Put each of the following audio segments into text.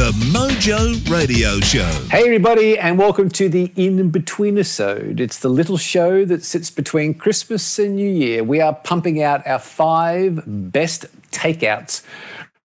The Mojo Radio Show. Hey, everybody, and welcome to the In Between episode. It's the little show that sits between Christmas and New Year. We are pumping out our five best takeouts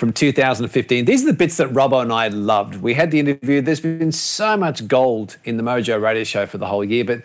from 2015. These are the bits that Robbo and I loved. We had the interview. There's been so much gold in the Mojo Radio Show for the whole year, but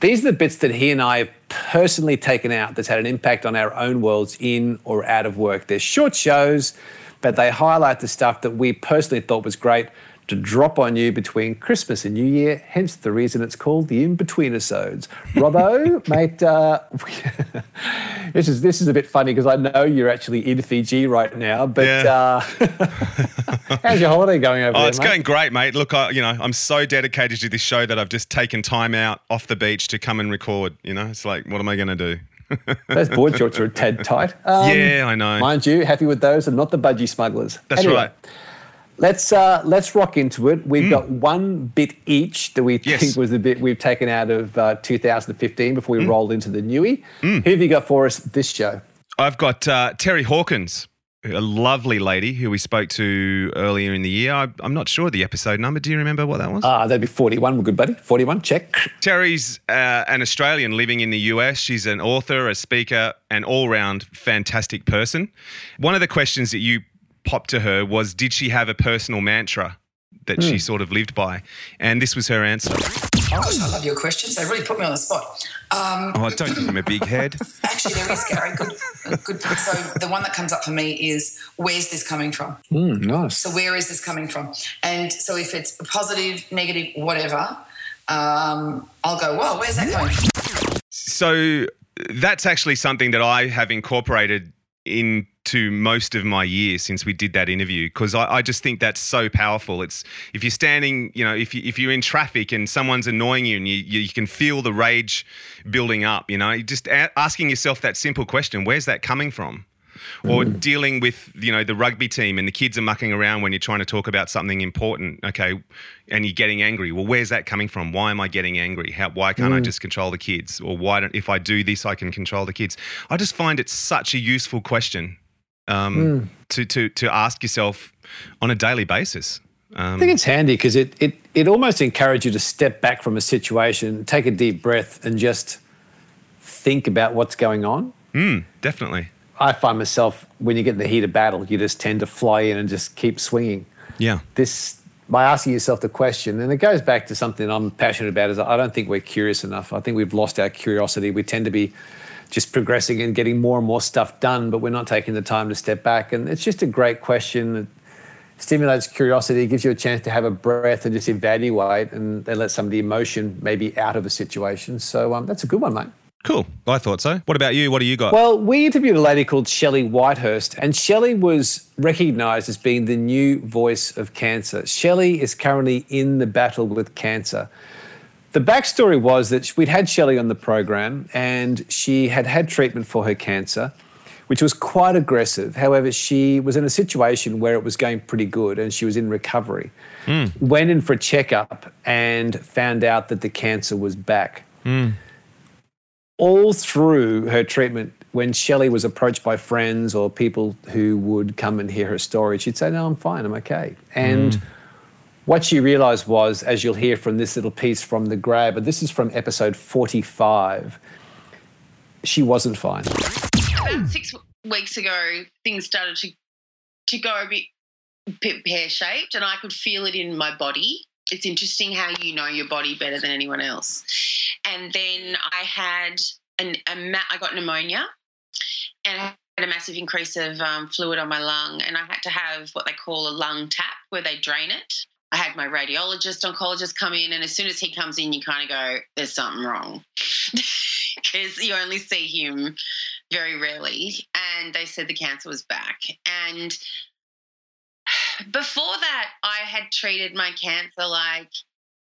these are the bits that he and I have personally taken out that's had an impact on our own worlds in or out of work. They're short shows, but they highlight the stuff that we personally thought was great to drop on you between Christmas and New Year, hence the reason it's called the In Between Episodes. Robbo, mate, uh, this is this is a bit funny because I know you're actually in Fiji right now, but Yeah. uh, how's your holiday going over Oh, there, it's mate? going great, mate. Look, I, you know, I'm so dedicated to this show that I've just taken time out off the beach to come and record. You know, it's like, what am I going to do? Those board shorts are a tad tight. Um, yeah, I know. Mind you, happy with those and not the budgie smugglers. That's Anyway, right. Let's uh, let's rock into it. We've got one bit each that we. Yes. think was the bit we've taken out of uh, 2015 before we roll into the newie. Who have you got for us this show? I've got uh, Terry Hawkins, a lovely lady who we spoke to earlier in the year. I, I'm not sure the episode number. Do you remember what that was? Ah, that'd be 41. We're good, buddy. 41, check. Terry's uh, an Australian living in the US. She's an author, a speaker, an all round fantastic person. One of the questions that you popped to her was Did she have a personal mantra that she sort of lived by? And this was her answer. Gosh, I love your questions. They really put me on the spot. Um, Oh, I don't give him a big head. actually, there is Gary. Good, good. So the one that comes up for me is where's this coming from? Mm, nice. So where is this coming from? And so if it's positive, negative, whatever, um, I'll go. Well, where's that coming from? So that's actually something that I have incorporated into most of my years since we did that interview because I, I just think that's so powerful. It's if you're standing, you know, if you, if you're in traffic and someone's annoying you and you, you, you can feel the rage building up, you know, just a- asking yourself that simple question: Where's that coming from? Or dealing with you know the rugby team and the kids are mucking around when you're trying to talk about something important, okay, and you're getting angry. Well, where's that coming from? Why am I getting angry? How, why can't I just control the kids? Or why don't if I do this I can control the kids? I just find it such a useful question um, to to to ask yourself on a daily basis. I think it's handy because it, it, it almost encourages you to step back from a situation, take a deep breath, and just think about what's going on. Mm, definitely. I find myself, when you get in the heat of battle, you just tend to fly in and just keep swinging. Yeah. this by asking yourself the question, and it goes back to something I'm passionate about. Is I don't think we're curious enough. I think we've lost our curiosity. We tend to be just progressing and getting more and more stuff done, but we're not taking the time to step back. And it's just a great question. It stimulates curiosity, gives you a chance to have a breath and just evaluate, and then let some of the emotion maybe out of a situation. So um, that's a good one, mate. Cool. I thought so. What about you? What do you got? Well, we interviewed a lady called Shelli Whitehurst, and Shelli was recognised as being the new voice of cancer. Shelli is currently in the battle with cancer. The backstory was that we'd had Shelli on the program, and she had had treatment for her cancer, which was quite aggressive. However, she was in a situation where it was going pretty good, and she was in recovery. Hmm. Went in for a checkup and found out that the cancer was back hmm. All through her treatment, when Shelli was approached by friends or people who would come and hear her story, she'd say, No, I'm fine, I'm okay. And mm. what she realized was, as you'll hear from this little piece from The Grab, and this is from episode 45, she wasn't fine. about six weeks ago, things started to to go a bit pear shaped, and I could feel it in my body. It's interesting how you know your body better than anyone else. And then I had an, I got pneumonia, and I had a massive increase of um, fluid on my lung, and I had to have what they call a lung tap, where they drain it. I had my radiologist, oncologist come in, and as soon as he comes in, you kind of go, "There's something wrong," because you only see him very rarely. And they said the cancer was back. And before that, I had treated my cancer like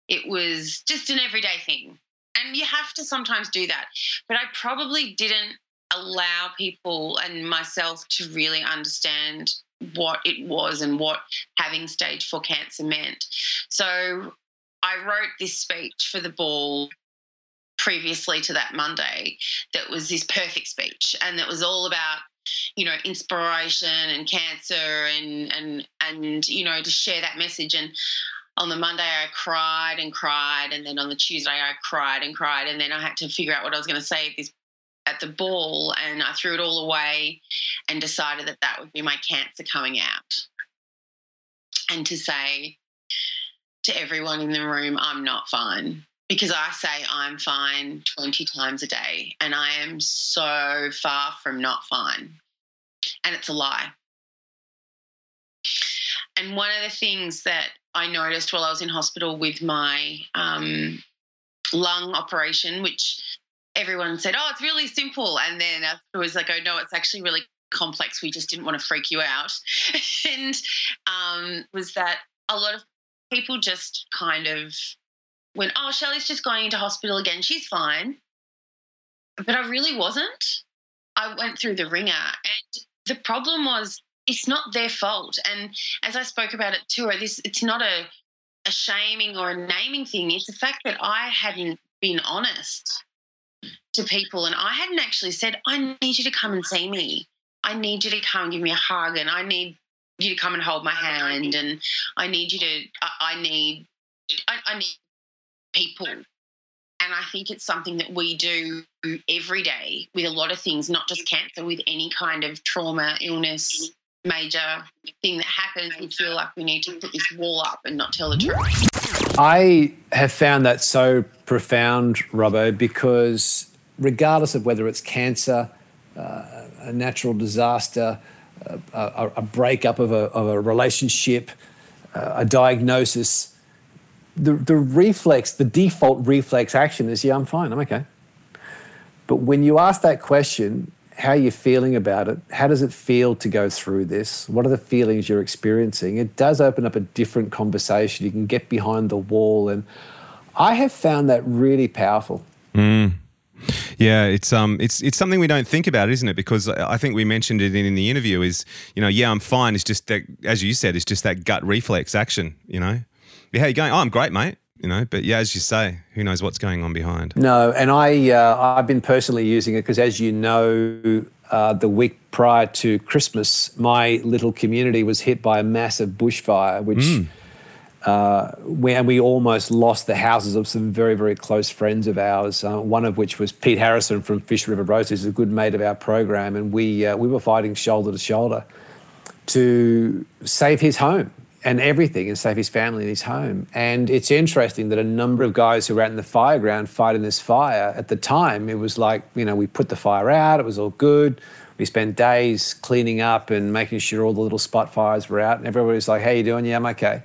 it was just an everyday thing. And you have to sometimes do that. But I probably didn't allow people and myself to really understand what it was and what having stage four cancer meant. So I wrote this speech for the ball previously to that Monday that was this perfect speech. And it was all about you know, inspiration and cancer and and and you know to share that message. And on the Monday I cried and cried, and then on the Tuesday I cried and cried, and then I had to figure out what I was going to say at this at the ball, and I threw it all away and decided that that would be my cancer coming out, and to say to everyone in the room, I'm not fine because I say I'm fine 20 times a day and I am so far from not fine. And it's a lie. And one of the things that I noticed while I was in hospital with my um, lung operation, which everyone said, oh, it's really simple. And then I was like, oh, no, it's actually really complex. We just didn't want to freak you out. and um, was that a lot of people just kind of went, oh, Shelli's just going into hospital again. She's fine. But I really wasn't. I went through the ringer. And the problem was, it's not their fault. And as I spoke about it too, this it's not a, a shaming or a naming thing. It's the fact that I hadn't been honest to people and I hadn't actually said, I need you to come and see me. I need you to come and give me a hug and I need you to come and hold my hand and I need you to I, I need I, I need people and I think it's something that we do every day with a lot of things, not just cancer, with any kind of trauma, illness, major thing that happens. We feel like we need to put this wall up and not tell the truth. I have found that so profound, Robbo, because regardless of whether it's cancer, uh, a natural disaster, a, a breakup of a, of a relationship, uh, a diagnosis, the, the reflex, the default reflex action is, yeah, I'm fine, I'm okay. But when you ask that question, how are you feeling about it? How does it feel to go through this? What are the feelings you're experiencing? It does open up a different conversation. You can get behind the wall. And I have found that really powerful. Mm. Yeah, it's um, it's it's something we don't think about, isn't it? Because I think we mentioned it in, in the interview. Is you know, yeah, I'm fine. It's just that, as you said, it's just that gut reflex action. You know, yeah, how you going? Oh, I'm great, mate. You know, but yeah, as you say, who knows what's going on behind? No, and I uh, I've been personally using it because, as you know, uh, the week prior to Christmas, my little community was hit by a massive bushfire, which. Mm uh, we, and we almost lost the houses of some very, very close friends of ours. Uh, one of which was Pete Harrison from Fish River Roses, a good mate of our program, and we uh, we were fighting shoulder to shoulder to save his home and everything, and save his family and his home. And it's interesting that a number of guys who were out in the fireground fighting this fire at the time, it was like you know we put the fire out, it was all good. We spent days cleaning up and making sure all the little spot fires were out, and everybody was like, "How you doing? Yeah, I'm okay."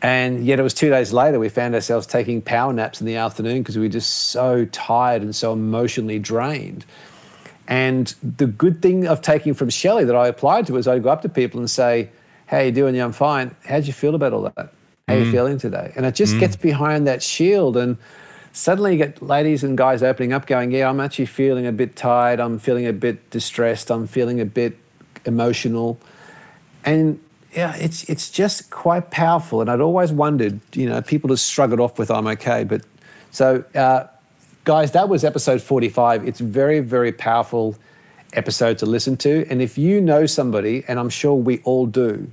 And yet it was two days later, we found ourselves taking power naps in the afternoon because we were just so tired and so emotionally drained. And the good thing of taking from Shelli that I applied to is I'd go up to people and say, How you doing? Yeah, I'm fine. How'd you feel about all that? How mm. you feeling today? And it just mm. gets behind that shield. And suddenly you get ladies and guys opening up going, Yeah, I'm actually feeling a bit tired. I'm feeling a bit distressed. I'm feeling a bit emotional. And yeah, it's it's just quite powerful. And I'd always wondered, you know, people just shrug it off with "I'm okay." But so, uh, guys, that was episode 45. It's very very powerful episode to listen to. And if you know somebody, and I'm sure we all do,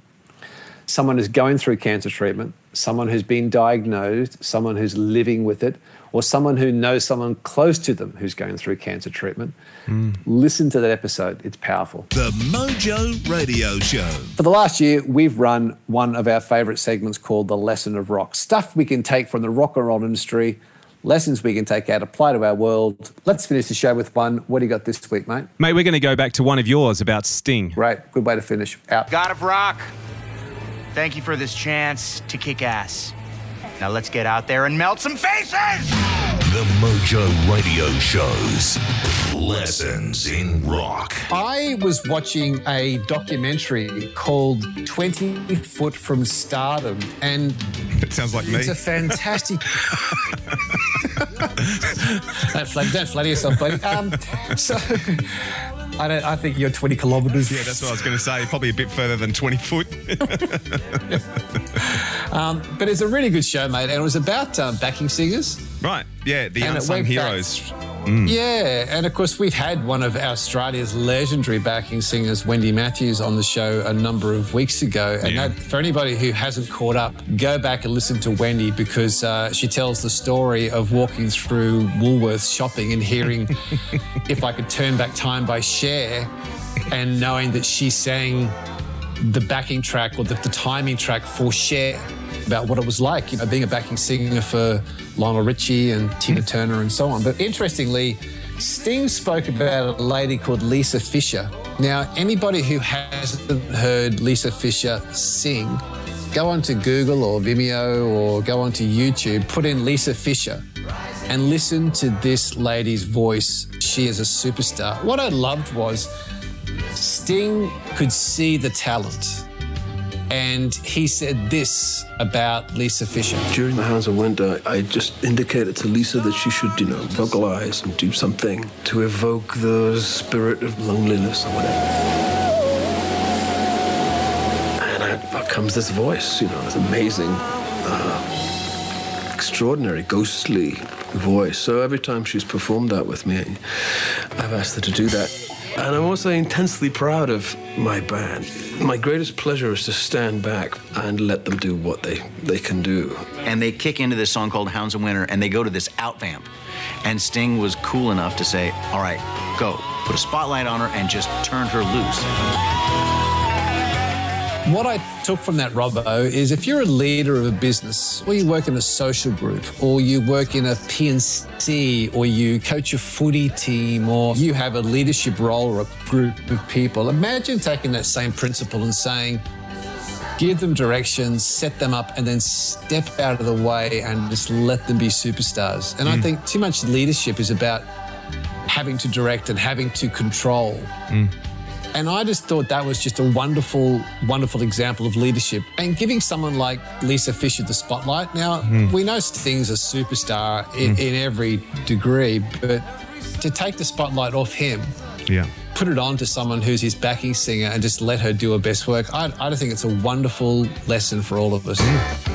someone who's going through cancer treatment, someone who's been diagnosed, someone who's living with it, or someone who knows someone close to them who's going through cancer treatment, mm. listen to that episode. It's powerful. The Mojo Radio Show. For the last year, we've run one of our favorite segments called The Lesson of Rock. Stuff we can take from the rock and roll industry, lessons we can take out, apply to our world. Let's finish the show with one. What do you got this week, mate? Mate, we're going to go back to one of yours about Sting. Right. Good way to finish. Out. God of Rock. Thank you for this chance to kick ass. Now let's get out there and melt some faces! The Mojo Radio Shows. Lessons in Rock. I was watching a documentary called 20 Foot from Stardom, and it sounds like me. it's me. a fantastic. don't, flatter, don't flatter yourself, buddy. Um, so I don't. I think you're 20 kilometres. Yeah, that's what I was going to say. Probably a bit further than 20 foot. um, but it's a really good show, mate, and it was about um, backing singers. Right. Yeah, the and unsung heroes. Back, Yeah, and of course we've had one of Australia's legendary backing singers, Wendy Matthews, on the show a number of weeks ago. And Yeah. that, for anybody who hasn't caught up, go back and listen to Wendy because uh, she tells the story of walking through Woolworths shopping and hearing "If I Could Turn Back Time" by Cher, and knowing that she sang the backing track or the, the timing track for Cher about what it was like, you know, being a backing singer for Lionel Richie and Tina mm. Turner and so on. But interestingly, Sting spoke about a lady called Lisa Fischer. Now, anybody who hasn't heard Lisa Fischer sing, go onto Google or Vimeo or go onto YouTube, put in Lisa Fischer and listen to this lady's voice. She is a superstar. What I loved was Sting could see the talent. And he said this about Lisa Fischer. During the of Winter, I just indicated to Lisa that she should, you know, vocalize and do something to evoke the spirit of loneliness or whatever. And out comes this voice, you know, this amazing, uh, extraordinary, ghostly voice. So every time she's performed that with me, I've asked her to do that. And I'm also intensely proud of my band. My greatest pleasure is to stand back and let them do what they, they can do. And they kick into this song called Hounds of Winter and they go to this out vamp. And Sting was cool enough to say, All right, go. Put a spotlight on her and just turn her loose. What I took from that, Robbo, is if you're a leader of a business, or you work in a social group, or you work in a PNC, or you coach a footy team, or you have a leadership role or a group of people, imagine taking that same principle and saying, give them directions, set them up, and then step out of the way and just let them be superstars. And I mm. think too much leadership is about having to direct and having to control. Mm. And I just thought that was just a wonderful, wonderful example of leadership and giving someone like Lisa Fischer the spotlight. Now, hmm. we know Sting's a superstar in, hmm. in every degree, but to take the spotlight off him, Yeah. put it on to someone who's his backing singer and just let her do her best work, I, I just think it's a wonderful lesson for all of us. Hmm.